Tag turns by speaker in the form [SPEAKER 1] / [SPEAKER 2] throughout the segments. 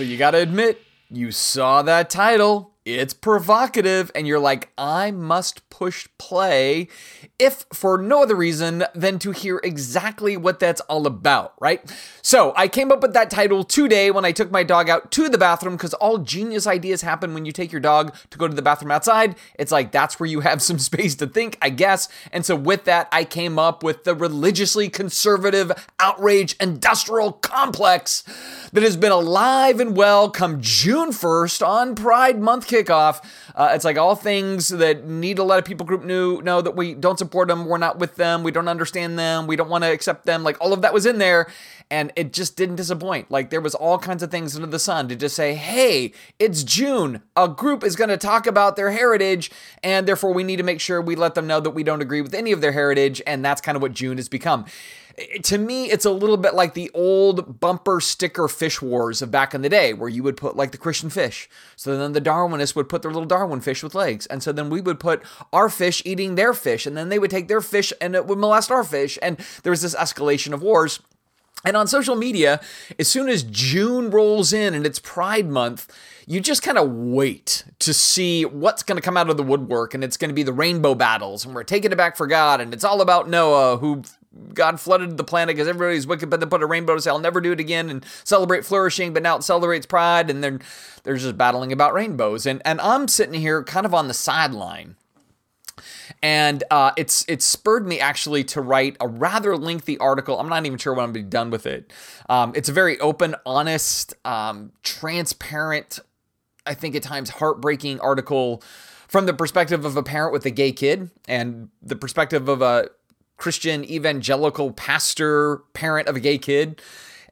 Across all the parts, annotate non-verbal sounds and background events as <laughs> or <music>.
[SPEAKER 1] So you got to admit, you saw that title. It's provocative, and you're like, I must push play, if for no other reason than to hear exactly what that's all about, right? So I came up with that title today when I took my dog out to the bathroom because all genius ideas happen when you take your dog to go to the bathroom outside. It's like that's where you <laughs> have some space to think, I guess. And so with that, I came up with the religiously conservative outrage industrial complex that has been alive and well come June 1st on Pride Month kickoff. Uh, it's like all things that need to let a people group know, know that we don't support them, we're not with them, we don't understand them, we don't want to accept them. Like all of that was in there and it just didn't disappoint. Like there was all kinds of things under the sun to just say, "Hey, it's June. A group is going to talk about their heritage, and therefore we need to make sure we let them know that we don't agree with any of their heritage." And that's kind of what June has become eh, to me, it's a little bit like the old bumper sticker fish wars of back in the day, where you would put like the Christian fish. So then the Darwinists would put their little Darwin fish with legs. And so then we would put our fish eating their fish. And then they would take their fish and it would molest our fish. And there was this escalation of wars. And on social media, as soon as June rolls in and it's Pride Month, you just kind of wait to see what's going to come out of the woodwork. And it's going to be the rainbow battles. And we're taking it back for God. And it's all about Noah, who God flooded the planet because everybody's wicked, but they put a rainbow to say, I'll never do it again and celebrate flourishing, but now it celebrates pride. And then they're just battling about rainbows. And, and I'm sitting here kind of on the sideline. And uh, it's it's spurred me actually to write a rather lengthy article. I'm not even sure when I'm going to be done with it. Um, it's a very open, honest, um, transparent, I think at times heartbreaking article from the perspective of a parent with a gay kid and the perspective of a Christian evangelical pastor, parent of a gay kid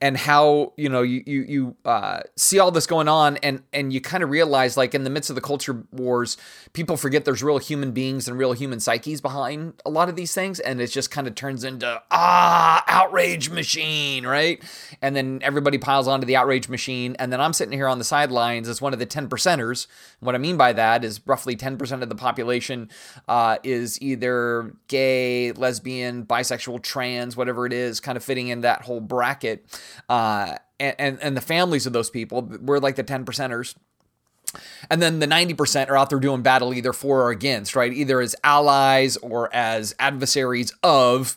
[SPEAKER 1] and how you know you you, you uh, see all this going on and and you kind of realize like in the midst of the culture wars people forget there's real human beings and real human psyches behind a lot of these things and it just kind of turns into ah outrage machine right? And then everybody piles onto the outrage machine and then i'm sitting here on the sidelines as one of the 10 percenters. What i mean by that is roughly 10% of the population uh, is either gay lesbian bisexual trans whatever it is kind of fitting in that whole bracket uh, and, and, and the families of those people. We're like the 10 percenters. And then the 90% are out there doing battle either for or against, right? Either as allies or as adversaries of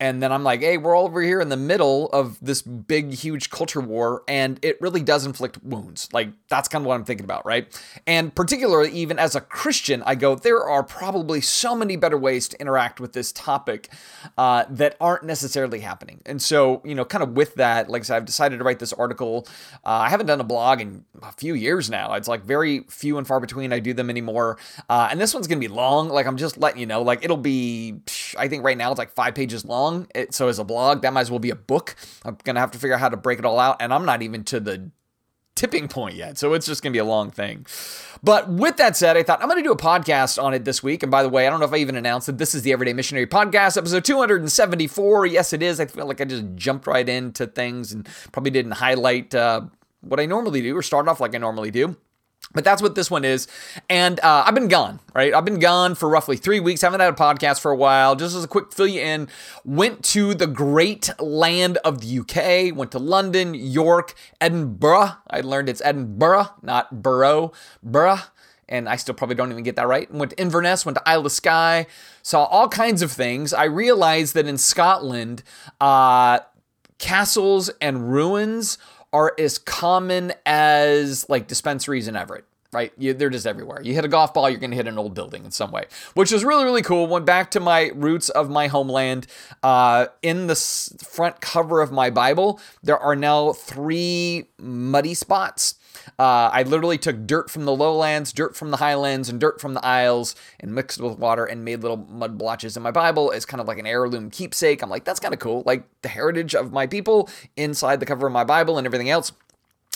[SPEAKER 1] and then I'm like, hey, we're all over here in the middle of this big, huge culture war, and it really does inflict wounds. Like, that's kind of what I'm thinking about, right? And particularly, even as a Christian, I go, there are probably so many better ways to interact with this topic uh, that aren't necessarily happening. And so, you know, kind of with that, like I said, I've decided to write this article. Uh, I haven't done a blog in a few years now. It's like very few and far between I do them anymore. Uh, and this one's to be long. Like, I'm just letting you know, like, it'll be, I think right now it's like five pages long long. It, so as a blog, that might as well be a book. I'm gonna have to figure out how to break it all out, and I'm not even to the tipping point yet. So it's just going to be a long thing. But with that said, I thought I'm going to do a podcast on it this week. And by the way, I don't know if I even announced that This is the Everyday Missionary Podcast, episode 274. Yes, it is. I feel like I just jumped right into things and probably didn't highlight uh, what I normally do or start off like I normally do. But that's what this one is. And uh, I've been gone, right? I've been gone for roughly three weeks. Haven't had a podcast for a while. Just as a quick fill you in, went to the great land of the UK, went to London, York, Edinburgh. I learned it's Edinburgh, not Borough, Borough. And I still probably don't even get that right. Went to Inverness, went to Isle of Skye, saw all kinds of things. I realized that in Scotland, uh, castles and ruins are as common as like dispensaries in Everett right? You, they're just everywhere. You hit a golf ball, you're going to hit an old building in some way, which is really, really cool. Went back to my roots of my homeland. Uh, in the front cover of my Bible, there are now three muddy spots. Uh, I literally took dirt from the lowlands, dirt from the highlands, and dirt from the isles and mixed it with water and made little mud blotches in my Bible as kind of like an heirloom keepsake. I'm like, that's kind of cool. Like the heritage of my people inside the cover of my Bible and everything else.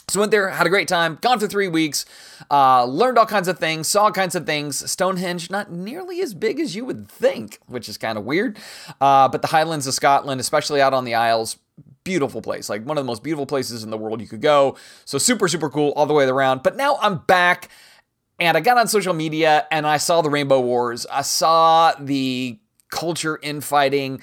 [SPEAKER 1] So went there, had a great time, gone for three weeks, uh, learned all kinds of things, saw all kinds of things. Stonehenge, not nearly as big as you would think, which is kind of weird. Uh, but the Highlands of Scotland, especially out on the Isles, beautiful place, like one of the most beautiful places in the world you could go. So super, super cool all the way around. But now I'm back and I got on social media and I saw the Rainbow Wars. I saw the culture infighting.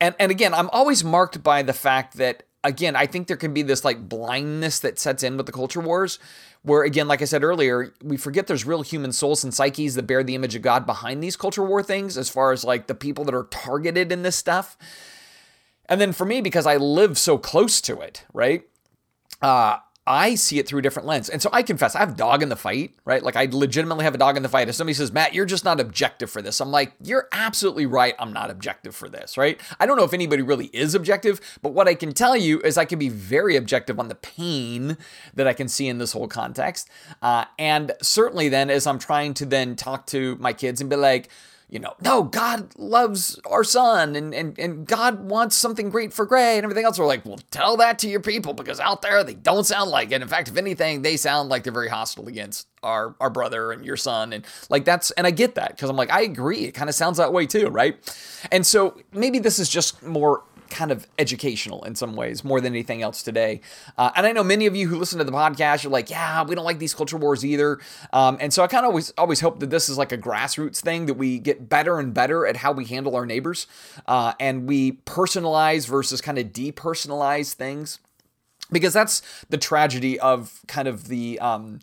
[SPEAKER 1] And, and again, I'm always marked by the fact that again, I think there can be this like blindness that sets in with the culture wars, where again, like I said earlier, we forget there's real human souls and psyches that bear the image of God behind these culture war things, as far as like the people that are targeted in this stuff. And then for me, because I live so close to it, right? Uh, I see it through a different lens. And so I confess, I have dog in the fight, right? Like I legitimately have a dog in the fight. If somebody says, Matt, you're just not objective for this, I'm like, you're absolutely right. I'm not objective for this, right? I don't know if anybody really is objective, but what I can tell you is I can be very objective on the pain that I can see in this whole context. Uh, and certainly then, as I'm trying to then talk to my kids and be like, you know, no, God loves our son and, and, and God wants something great for Gray and everything else. We're like, well, tell that to your people because out there they don't sound like it. In fact, if anything, they sound like they're very hostile against our, our brother and your son. And like that's, and I get that because I'm like, I agree. It kind of sounds that way too, right? And so maybe this is just more kind of educational in some ways more than anything else today. Uh, and I know many of you who listen to the podcast are like, yeah, we don't like these culture wars either. Um, and so I kind of always always hope that this is like a grassroots thing that we get better and better at how we handle our neighbors, uh, and we personalize versus kind of depersonalize things, because that's the tragedy of kind of the um,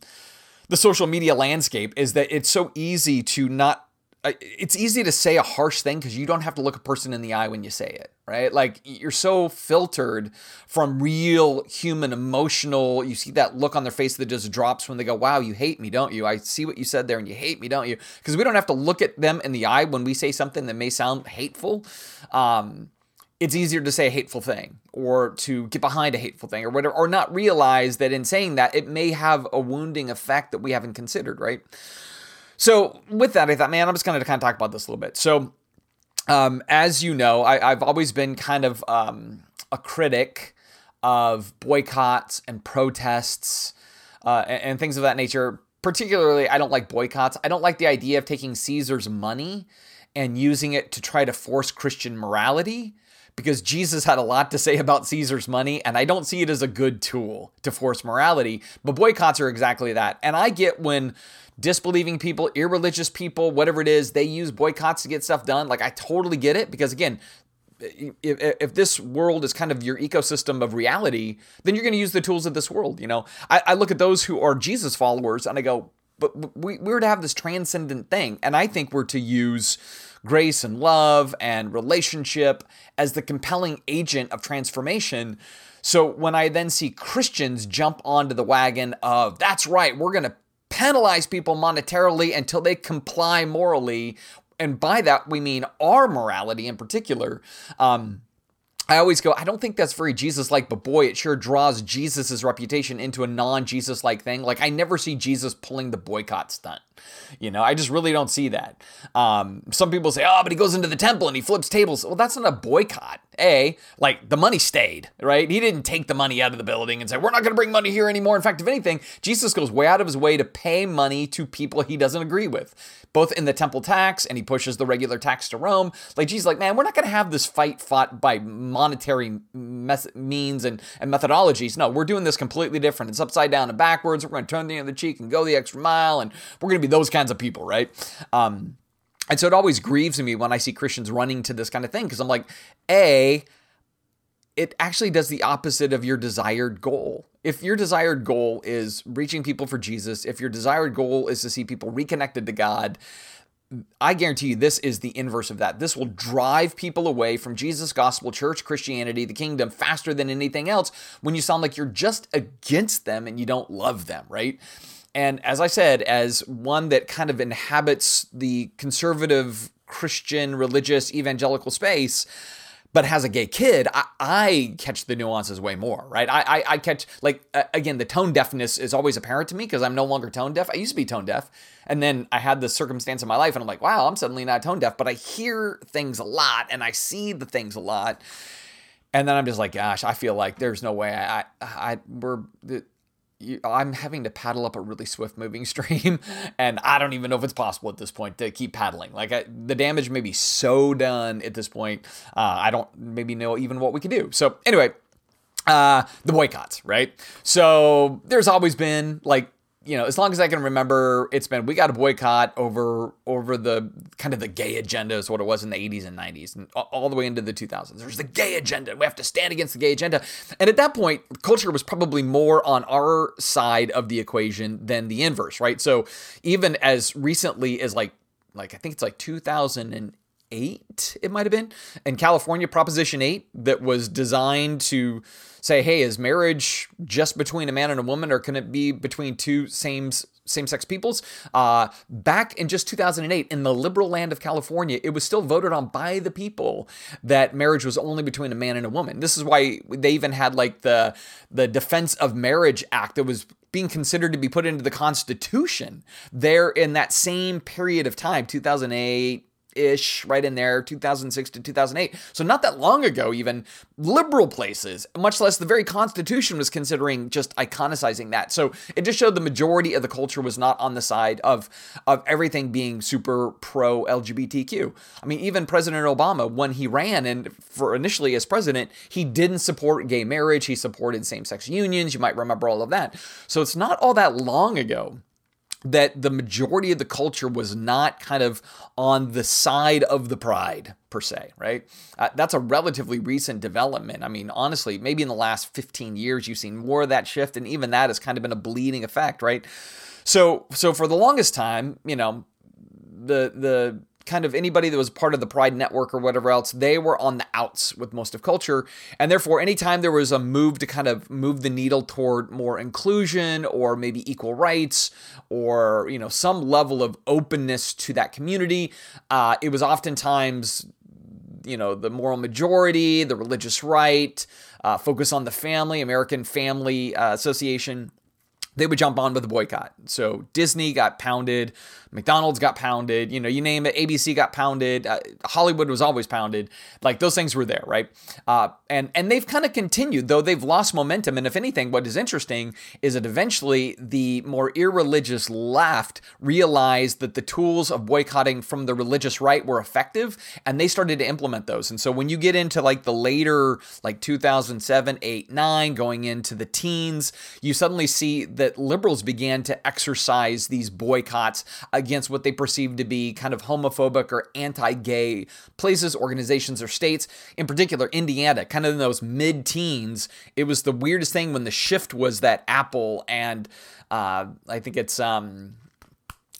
[SPEAKER 1] the social media landscape is that it's so easy to not it's easy to say a harsh thing because you don't have to look a person in the eye when you say it, right? Like you're so filtered from real human emotional. You see that look on their face that just drops when they go, Wow, you hate me, don't you? I see what you said there and you hate me, don't you? Because we don't have to look at them in the eye when we say something that may sound hateful. Um, it's easier to say a hateful thing or to get behind a hateful thing or whatever, or not realize that in saying that it may have a wounding effect that we haven't considered, right? So with that, I thought, man, I'm just going to kind of talk about this a little bit. So um, as you know, I, have always been kind of um, a critic of boycotts and protests uh, and, and things of that nature. Particularly, I don't like boycotts. I don't like the idea of taking Caesar's money and using it to try to force Christian morality because Jesus had a lot to say about Caesar's money, and I don't see it as a good tool to force morality. But boycotts are exactly that. And I get when disbelieving people, irreligious people, whatever it is, they use boycotts to get stuff done. Like, I totally get it because, again, if, if this world is kind of your ecosystem of reality, then you're going to use the tools of this world. You know, I, I look at those who are Jesus followers and I go, but we, we're to have this transcendent thing. And I think we're to use grace and love and relationship as the compelling agent of transformation. So when I then see Christians jump onto the wagon of, that's right, we're going to penalize people monetarily until they comply morally. And by that, we mean our morality in particular. Um, I always go, I don't think that's very Jesus like, but boy, it sure draws Jesus's reputation into a non Jesus like thing. Like, I never see Jesus pulling the boycott stunt. You know, I just really don't see that. Um, some people say, oh, but he goes into the temple and he flips tables. Well, that's not a boycott. A, like the money stayed, right? He didn't take the money out of the building and say, we're not going to bring money here anymore. In fact, if anything, Jesus goes way out of his way to pay money to people he doesn't agree with, both in the temple tax and he pushes the regular tax to Rome. Like, Jesus, like, man, we're not going to have this fight fought by monetary mes- means and, and methodologies. No, we're doing this completely different. It's upside down and backwards. We're going to turn the other cheek and go the extra mile, and we're going to be those kinds of people, right? Um, and so it always grieves me when I see Christians running to this kind of thing because I'm like, A, it actually does the opposite of your desired goal. If your desired goal is reaching people for Jesus, if your desired goal is to see people reconnected to God, I guarantee you this is the inverse of that. This will drive people away from Jesus, gospel, church, Christianity, the kingdom faster than anything else when you sound like you're just against them and you don't love them, right? And as I said, as one that kind of inhabits the conservative Christian, religious, evangelical space, but has a gay kid, I, I, catch the nuances way more, right? I, I, I catch, like, uh, again, the tone deafness is always apparent to me because I'm no longer tone deaf. I used to be tone deaf. And then I had this circumstance in my life and I'm like, wow, I'm suddenly not tone deaf, but I hear things a lot and I see the things a lot. And then I'm just like, gosh, I feel like there's no way I, I, I we're, you, I'm having to paddle up a really swift moving <laughs> stream, and I don't even know if it's possible at this point to keep paddling. Like I, the damage may be so done at this point, uh, I don't maybe know even what we can do. So anyway, uh, the boycotts, right? So there's always been like you know, as long as I can remember, it's been we got a boycott over over the kind of the gay agenda is what it was in the 80s and 90s and all the way into the 2000s. There's the gay agenda. We have to stand against the gay agenda. And at that point, culture was probably more on our side of the equation than the inverse, right? So even as recently as like like I think it's like 2008 eight, it might have been, in California, Proposition 8, that was designed to say, hey, is marriage just between a man and a woman, or can it be between two same same-sex peoples? Uh, back in just 2008, in the liberal land of California, it was still voted on by the people that marriage was only between a man and a woman. This is why they even had like the the Defense of Marriage Act that was being considered to be put into the Constitution there in that same period of time, 2008, ish, right in there, 2006 to 2008. So, not that long ago, even liberal places, much less the very Constitution, was considering just iconicizing that. So, it just showed the majority of the culture was not on the side of, of everything being super pro LGBTQ. I mean, even President Obama, when he ran and for initially as president, he didn't support gay marriage, he supported same sex unions. You might remember all of that. So, it's not all that long ago that the majority of the culture was not kind of on the side of the pride per se, right? Uh, that's a relatively recent development. I mean, honestly, maybe in the last 15 years you've seen more of that shift and even that has kind of been a bleeding effect, right? So so for the longest time, you know, the the kind of anybody that was part of the Pride Network or whatever else, they were on the outs with most of culture. And therefore, anytime there was a move to kind of move the needle toward more inclusion or maybe equal rights or, you know, some level of openness to that community, uh, it was oftentimes, you know, the moral majority, the religious right, uh, focus on the family, American Family uh, Association they would jump on with a boycott. So Disney got pounded, McDonald's got pounded, you know, you name it, ABC got pounded, uh, Hollywood was always pounded. Like those things were there, right? Uh, and and they've kind of continued, though they've lost momentum. And if anything, what is interesting is that eventually the more irreligious left realized that the tools of boycotting from the religious right were effective, and they started to implement those. And so when you get into like the later, like 2007, 8, 9, going into the teens, you suddenly see that liberals began to exercise these boycotts against what they perceived to be kind of homophobic or anti gay places, organizations, or states. In particular, Indiana, kind of in those mid teens, it was the weirdest thing when the shift was that Apple and uh, I think it's um,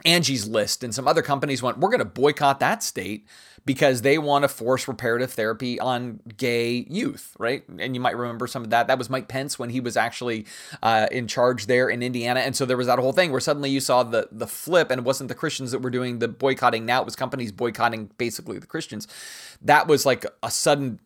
[SPEAKER 1] Angie's List and some other companies went, we're going to boycott that state because they want to force reparative therapy on gay youth, right? And you might remember some of that. That was Mike Pence when he was actually uh, in charge there in Indiana. And so there was that whole thing where suddenly you saw the the flip, and it wasn't the Christians that were doing the boycotting. Now it was companies boycotting basically the Christians. That was like a sudden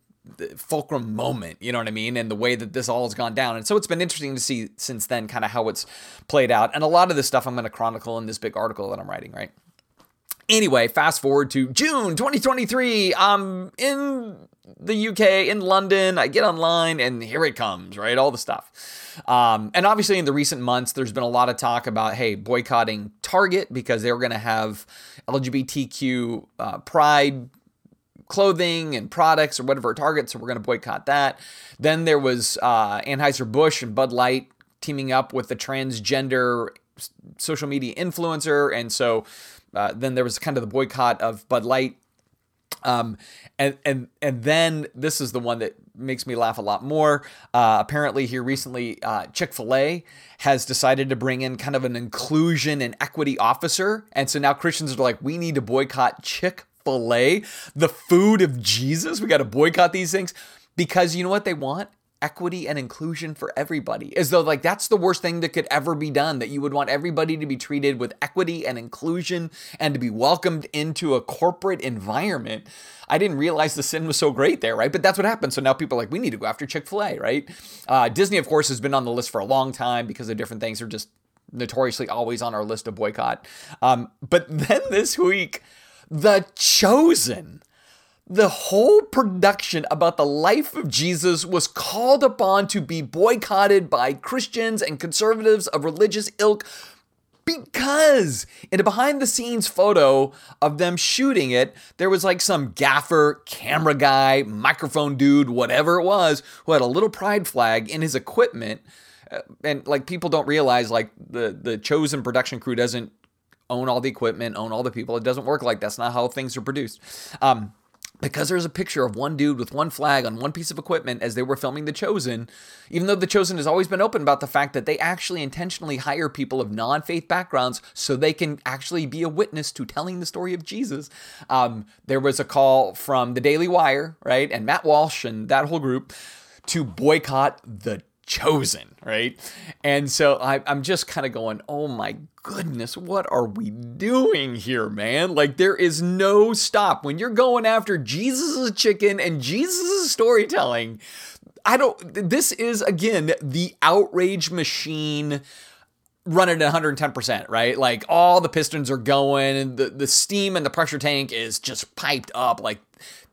[SPEAKER 1] fulcrum moment, you know what I mean? And the way that this all has gone down. And so it's been interesting to see since then kind of how it's played out. And a lot of this stuff I'm going to chronicle in this big article that I'm writing, right? Anyway, fast forward to June 2023. I'm in the UK, in London. I get online, and here it comes, right? All the stuff. Um, and obviously, in the recent months, there's been a lot of talk about, hey, boycotting Target because they were going to have LGBTQ uh, pride clothing and products or whatever Target, so we're going to boycott that. Then there was uh, Anheuser-Busch and Bud Light teaming up with the transgender social media influencer. And so uh, then there was kind of the boycott of Bud Light. Um, and and and then this is the one that makes me laugh a lot more. Uh, apparently, here recently, uh, Chick Fil A has decided to bring in kind of an inclusion and equity officer, and so now Christians are like, we need to boycott Chick Fil A, the food of Jesus. We got to boycott these things because you know what they want equity and inclusion for everybody. As though like that's the worst thing that could ever be done that you would want everybody to be treated with equity and inclusion and to be welcomed into a corporate environment. I didn't realize the sin was so great there, right? But that's what happened. So now people are like, we need to go after Chick fil A, right? Uh, Disney, of course, has been on the list for a long time because of different things are just notoriously always on our list of boycott. Um, but <laughs> then this week, The Chosen the whole production about the life of Jesus was called upon to be boycotted by Christians and conservatives of religious ilk because in a behind the scenes photo of them shooting it, there was like some gaffer, camera guy, microphone dude, whatever it was, who had a little pride flag in his equipment Uh, and like people don't realize like the the chosen production crew doesn't own all the equipment, own all the people. It doesn't work like that's not how things are produced. Um, because there's a picture of one dude with one flag on one piece of equipment as they were filming The Chosen, even though The Chosen has always been open about the fact that they actually intentionally hire people of non faith backgrounds so they can actually be a witness to telling the story of Jesus. Um, there was a call from the Daily Wire, right, and Matt Walsh and that whole group to boycott The chosen, right? And so I, am just kind of going, oh my goodness, what are we doing here, man? Like, there is no stop. When you're going after Jesus' chicken and Jesus' storytelling, I don't, this is again the outrage machine running at 110%, right? Like all the pistons are going and the, the steam and the pressure tank is just piped up. Like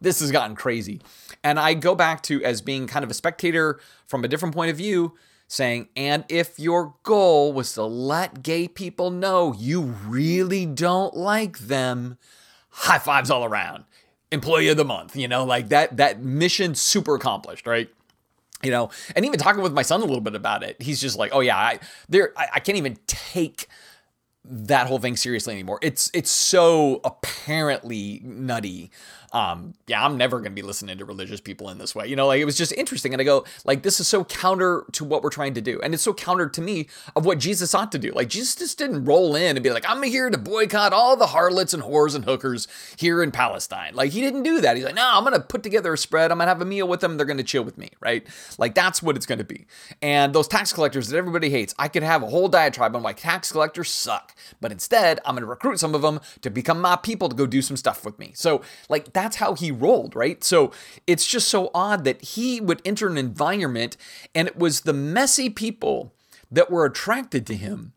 [SPEAKER 1] this has gotten crazy. And I go back to as being kind of a spectator from a different point of view, saying, and if your goal was to let gay people know you really don't like them, high fives all around. Employee of the month, you know, like that that mission super accomplished, right? You know, and even talking with my son a little bit about it, he's just like, "Oh yeah, I there I, I can't even take that whole thing seriously anymore. It's it's so apparently nutty um, yeah, I'm never going to be listening to religious people in this way. You know, like it was just interesting. And I go, like, this is so counter to what we're trying to do. And it's so counter to me of what Jesus ought to do. Like, Jesus just didn't roll in and be like, I'm here to boycott all the harlots and whores and hookers here in Palestine. Like, he didn't do that. He's like, no, I'm going to put together a spread. I'm going to have a meal with them. They're going to chill with me, right? Like, that's what it's going to be. And those tax collectors that everybody hates, I could have a whole diatribe on why tax collectors suck. But instead, I'm going to recruit some of them to become my people to go do some stuff with me. So, like, that's how he rolled, right? So it's just so odd that he would enter an environment and it was the messy people that were attracted to him.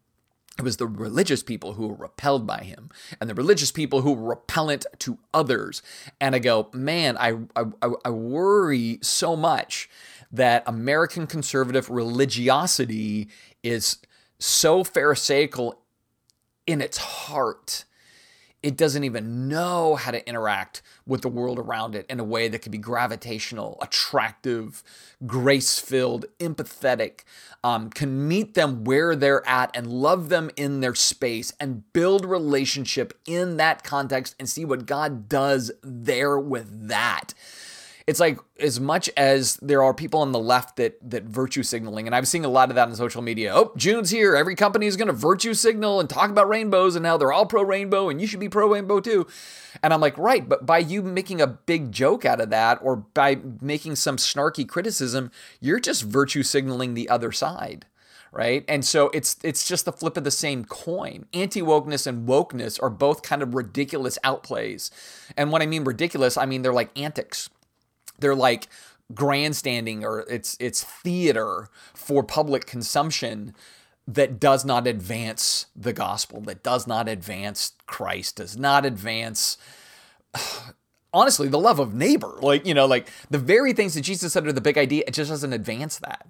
[SPEAKER 1] It was the religious people who were repelled by him, and the religious people who were repellent to others. And I go, man, I, I, I worry so much that American conservative religiosity is so pharisaical in its heart it doesn't even know how to interact with the world around it in a way that could be gravitational, attractive, grace filled, empathetic, um, can meet them where they're at and love them in their space and build relationship in that context and see what God does there with that it's like as much as there are people on the left that that virtue signaling, and I'm seeing a lot of that on social media. Oh, June's here. Every company is going to virtue signal and talk about rainbows, and now they're all pro rainbow, and you should be pro rainbow too. And I'm like, right, but by you making a big joke out of that, or by making some snarky criticism, you're just virtue signaling the other side right? And so it's it's just the flip of the same coin. Anti-wokeness and wokeness are both kind of ridiculous outplays. And when I mean ridiculous, I mean they're like antics they're like grandstanding or it's it's theater for public consumption that does not advance the gospel, that does not advance Christ, does not advance <sighs> honestly the love of neighbor. Like, you know, like the very things that Jesus said are the big idea, it just doesn't advance that.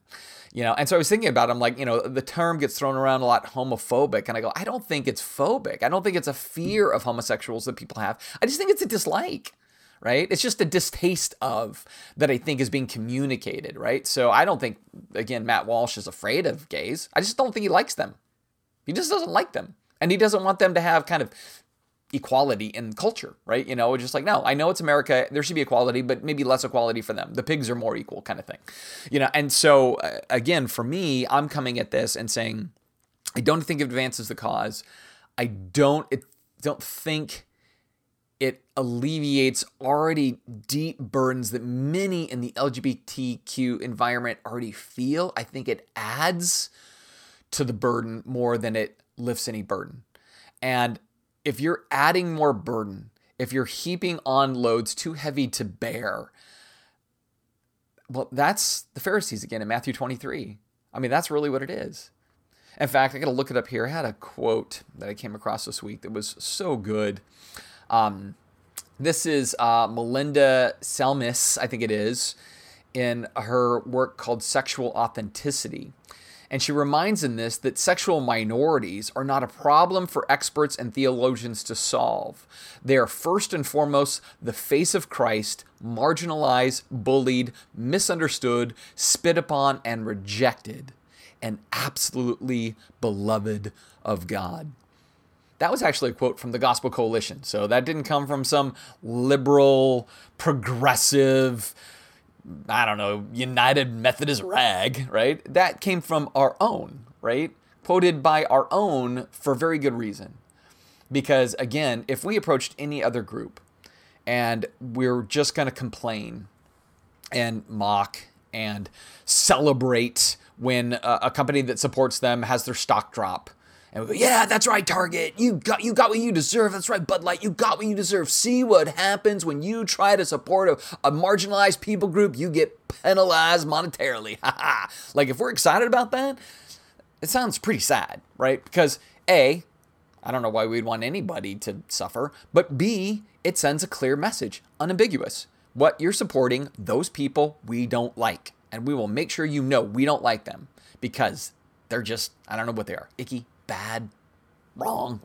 [SPEAKER 1] You know, and so I was thinking about, it, I'm like, you know, the term gets thrown around a lot, homophobic, and I go, I don't think it's phobic. I don't think it's a fear of homosexuals that people have. I just think it's a dislike right? It's just a distaste of that I think is being communicated, right? So I don't think, again, Matt Walsh is afraid of gays. I just don't think he likes them. He just doesn't like them. And he doesn't want them to have kind of equality in culture, right? You know, just like, no, I know it's America. There should be equality, but maybe less equality for them. The pigs are more equal, kind of thing. You know, and so uh, again, for me, I'm coming at this and saying, I don't think it advances the cause. I don't, it, don't think it alleviates already deep burdens that many in the LGBTQ environment already feel. I think it adds to the burden more than it lifts any burden. And if you're adding more burden, if you're heaping on loads too heavy to bear, well, that's the Pharisees again in Matthew 23. I mean, that's really what it is. In fact, I got to look it up here. I had a quote that I came across this week that was so good. Um, this is uh, Melinda Selmys, I think it is, in her work called Sexual Authenticity. And she reminds in this that sexual minorities are not a problem for experts and theologians to solve. They are first and foremost the face of Christ, marginalized, bullied, misunderstood, spit upon, and rejected. and absolutely beloved of God. That was actually a quote from the Gospel Coalition. So that didn't come from some liberal, progressive, I don't know, United Methodist rag, right? That came from our own, right? Quoted by our own for very good reason. Because again, if we approached any other group and we're just going to complain and mock and celebrate when a, company that supports them has their stock drop. And we go, yeah, that's right, Target. You got you got what you deserve. That's right, Bud Light. You got what you deserve. See what happens when you try to support a, a marginalized people group. You get penalized monetarily. <laughs> like if we're excited about that, it sounds pretty sad, right? Because a, I don't know why we'd want anybody to suffer, but b, it sends a clear message, unambiguous. What you're supporting, those people we don't like. And we will make sure you know we don't like them because they're just, I don't know what they are icky, bad, wrong.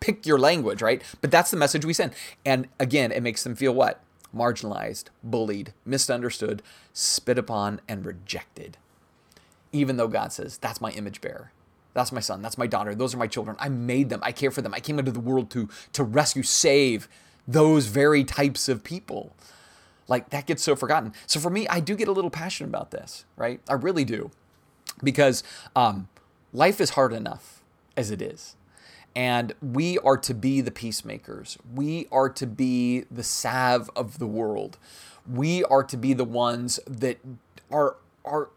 [SPEAKER 1] Pick your language, right? But that's the message we send. And again, it makes them feel what? Marginalized, bullied, misunderstood, spit upon, and rejected. Even though God says, that's my image bearer. That's my son. That's my daughter. Those are my children. I made them. I care for them. I came into the world to, to rescue, save those very types of people. Like that gets so forgotten. So for me, I do get a little passionate about this, right? I really do. Because um, life is hard enough as it is. And we are to be the peacemakers. We are to be the salve of the world. We are to be the ones that are are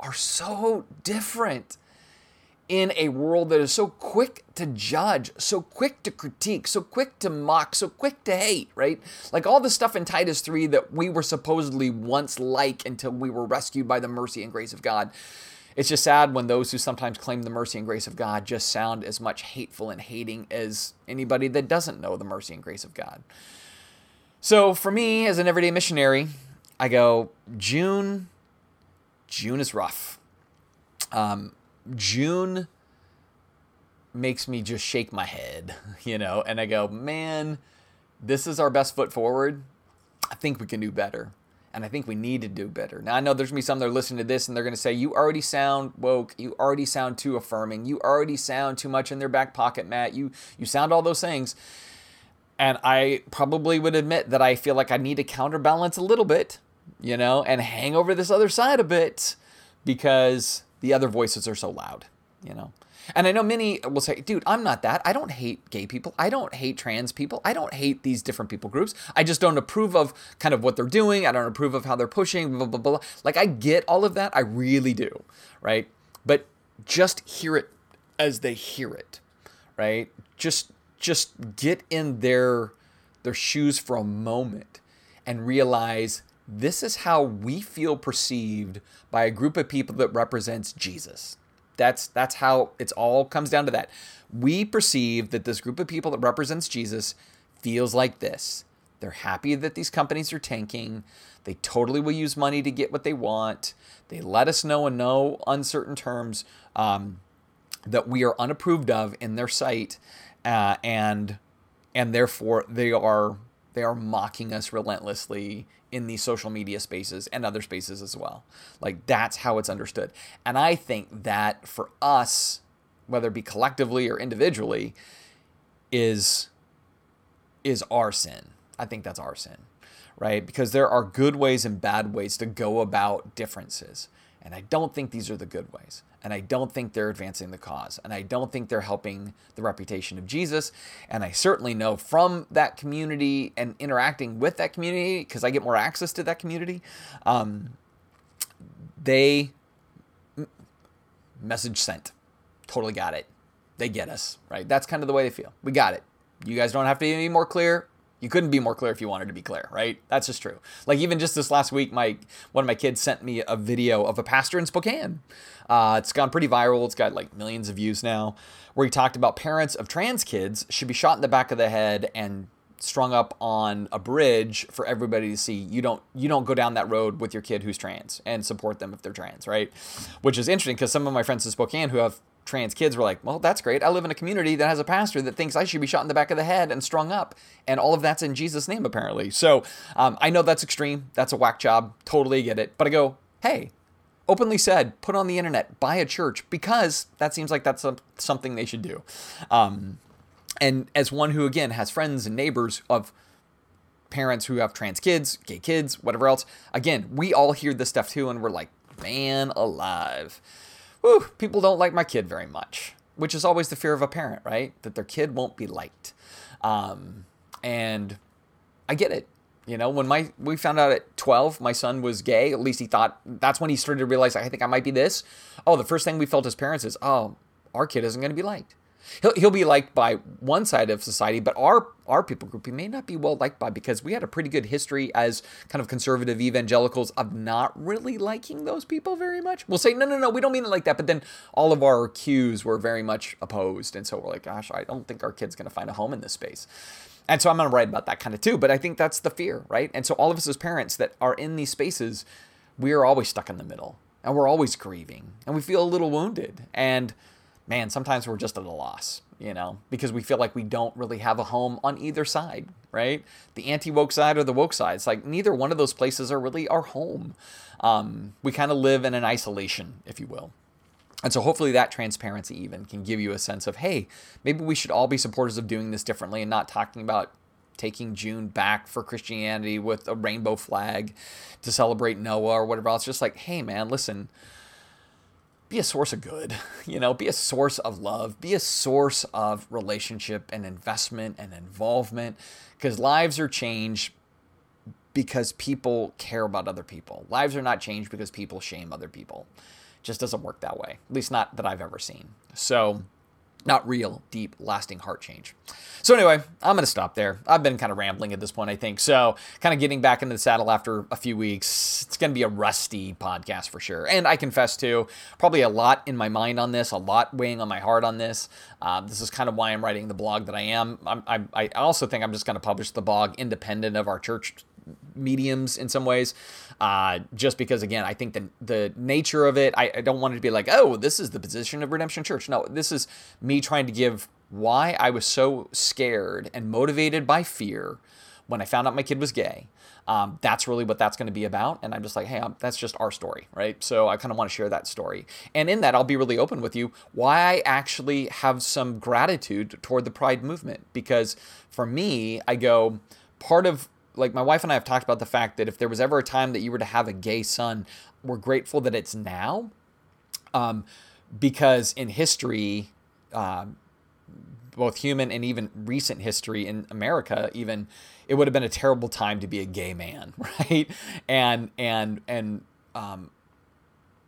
[SPEAKER 1] are so different in a world that is so quick to judge, so quick to critique, so quick to mock, so quick to hate, right? Like all the stuff in Titus 3 that we were supposedly once like until we were rescued by the mercy and grace of God. It's just sad when those who sometimes claim the mercy and grace of God just sound as much hateful and hating as anybody that doesn't know the mercy and grace of God. So for me, as an everyday missionary, I go, June, June is rough. Um, June makes me just shake my head, <laughs> you know, and I go, man, this is our best foot forward. I think we can do better. And I think we need to do better. Now, I know there's going to be some that are listening to this and they're going to say, You already sound woke. You already sound too affirming. You already sound too much in their back pocket, Matt. You, you sound all those things. And I probably would admit that I feel like I need to counterbalance a little bit, you know, and hang over this other side a bit because the other voices are so loud, you know. And I know many will say, dude, I'm not that. I don't hate gay people. I don't hate trans people. I don't hate these different people groups. I just don't approve of kind of what they're doing. I don't approve of how they're pushing, blah, blah, blah. Like, I get all of that. I really do, right? But just hear it as they hear it, right? Just just get in their their shoes for a moment and realize this is how we feel perceived by a group of people that represents Jesus. That's that's how it's all comes down to that. We perceive that this group of people that represents Jesus feels like this. They're happy that these companies are tanking. They totally will use money to get what they want. They let us know in no uncertain terms um, that we are unapproved of in their sight, uh, and and therefore they are they are mocking us relentlessly in these social media spaces and other spaces as well. Like that's how it's understood. And I think that for us, whether it be collectively or individually, is is our sin. I think that's our sin, right? Because there are good ways and bad ways to go about differences. And I don't think these are the good ways. And I don't think they're advancing the cause. And I don't think they're helping the reputation of Jesus. And I certainly know from that community and interacting with that community, because I get more access to that community, um, they message sent. Totally got it. They get us, right? That's kind of the way they feel. We got it. You guys don't have to be any more clear. You couldn't be more clear if you wanted to be clear, right? That's just true. Like even just this last week, my one of my kids sent me a video of a pastor in Spokane. Uh, it's gone pretty viral. It's got like millions of views now, where he talked about parents of trans kids should be shot in the back of the head and strung up on a bridge for everybody to see. You don't you don't go down that road with your kid who's trans and support them if they're trans, right? Which is interesting because some of my friends in Spokane who have trans kids were like, well, that's great. I live in a community that has a pastor that thinks I should be shot in the back of the head and strung up. And all of that's in Jesus' name, apparently. So um, I know that's extreme. That's a whack job. Totally get it. But I go, hey, openly said, put on the internet, buy a church, because that seems like that's a, something they should do. Um, and as one who, again, has friends and neighbors of parents who have trans kids, gay kids, whatever else, again, we all hear this stuff too, and we're like, man alive. Whew, people don't like my kid very much, which is always the fear of a parent, right? That their kid won't be liked. Um, and I get it. You know, when my we found out at 12 my son was gay, at least he thought that's when he started to realize I think I might be this. Oh, the first thing we felt as parents is, "Oh, our kid isn't going to be liked." He'll, he'll be liked by one side of society, but our our people group he may not be well liked by because we had a pretty good history as kind of conservative evangelicals of not really liking those people very much. We'll say no, no, no, we don't mean it like that, but then all of our cues were very much opposed, and so we're like, gosh, I don't think our kid's going to find a home in this space. And so I'm going to write about that kind of too. But I think that's the fear, right? And so all of us as parents that are in these spaces, we are always stuck in the middle and we're always grieving and we feel a little wounded. And man, sometimes we're just at a loss, you know, because we feel like we don't really have a home on either side, right? The anti woke side or the woke side. It's like neither one of those places are really our home. Um, we kind of live in an isolation, if you will. And so hopefully that transparency even can give you a sense of, hey, maybe we should all be supporters of doing this differently and not talking about taking June back for Christianity with a rainbow flag to celebrate Noah or whatever else. Just like, hey man, listen, be a source of good, <laughs> you know, be a source of love, be a source of relationship and investment and involvement because lives are changed because people care about other people. Lives are not changed because people shame other people just doesn't work that way. At least not that I've ever seen. So, not real, deep, lasting heart change. So, anyway, I'm going to stop there. I've been kind of rambling at this point, I think. So, kind of getting back into the saddle after a few weeks. It's going to be a rusty podcast for sure. And I confess to probably a lot in my mind on this, a lot weighing on my heart on this. Uh, this is kind of why I'm writing the blog that I am. I'm, I, I also think I'm just going to publish the blog independent of our church mediums in some ways. Uh, just because, again, I think the the nature of it, I, I don't want it to be like, oh, this is the position of Redemption Church. No, this is me trying to give why I was so scared and motivated by fear when I found out my kid was gay. Um, that's really what that's going to be about. And I'm just like, hey, I'm, that's just our story, right? So I kind of want to share that story. And in that, I'll be really open with you why I actually have some gratitude toward the Pride movement. Because for me, I go, part of like my wife and I have talked about the fact that if there was ever a time that you were to have a gay son, we're grateful that it's now, um, because in history, uh, both human and even recent history in America, even it would have been a terrible time to be a gay man, <laughs> right? And and and um,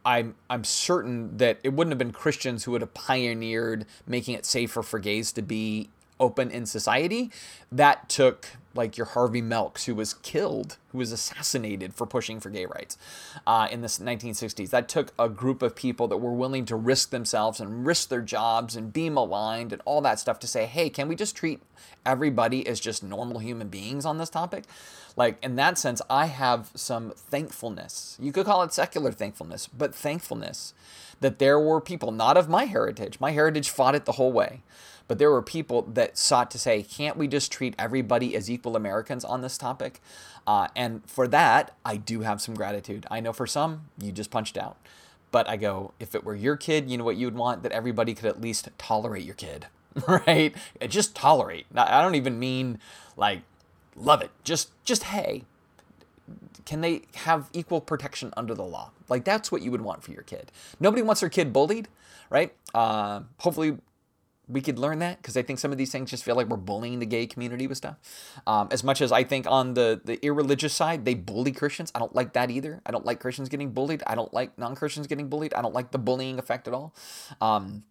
[SPEAKER 1] I'm I'm certain that it wouldn't have been Christians who would have pioneered making it safer for gays to be open in society. That took like your Harvey Milks, who was killed, who was assassinated for pushing for gay rights uh, in the 1960s. That took a group of people that were willing to risk themselves and risk their jobs and be maligned and all that stuff to say, hey, can we just treat everybody as just normal human beings on this topic? Like, in that sense, I have some thankfulness. You could call it secular thankfulness, but thankfulness that there were people, not of my heritage, my heritage fought it the whole way but there were people that sought to say, can't we just treat everybody as equal Americans on this topic? Uh, and for that, I do have some gratitude. I know for some, you just punched out. But I go, if it were your kid, you know what you would want? That everybody could at least tolerate your kid, <laughs> right? Just tolerate. I don't even mean like love it. Just, just hey, can they have equal protection under the law? Like that's what you would want for your kid. Nobody wants their kid bullied, right? Uh, hopefully, we could learn that because I think some of these things just feel like we're bullying the gay community with stuff. Um, as much as I think on the the irreligious side they bully Christians, I don't like that either. I don't like Christians getting bullied. I don't like non Christians getting bullied. I don't like the bullying effect at all. Um,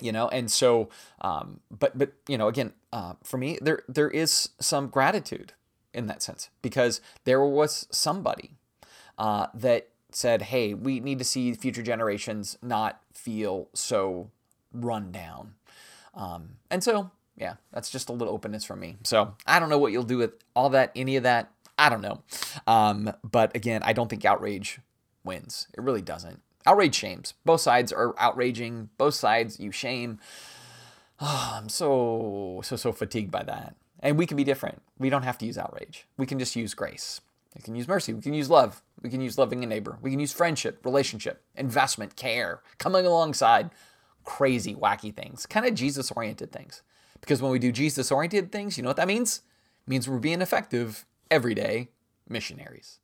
[SPEAKER 1] you know, and so, um, but but you know, again, uh, for me, there there is some gratitude in that sense because there was somebody uh, that said, "Hey, we need to see future generations not feel so run down." Um, and so, yeah, that's just a little openness from me. So I don't know what you'll do with all that, any of that. I don't know. Um, but again, I don't think outrage wins. It really doesn't. Outrage shames. Both sides are outraging. Both sides you shame. Oh, I'm so, so, so fatigued by that. And we can be different. We don't have to use outrage. We can just use grace. We can use mercy. We can use love. We can use loving a neighbor. We can use friendship, relationship, investment, care, coming alongside crazy, wacky things, kind of Jesus oriented things. Because when we do Jesus oriented things, you know what that means? It means we're being effective everyday missionaries.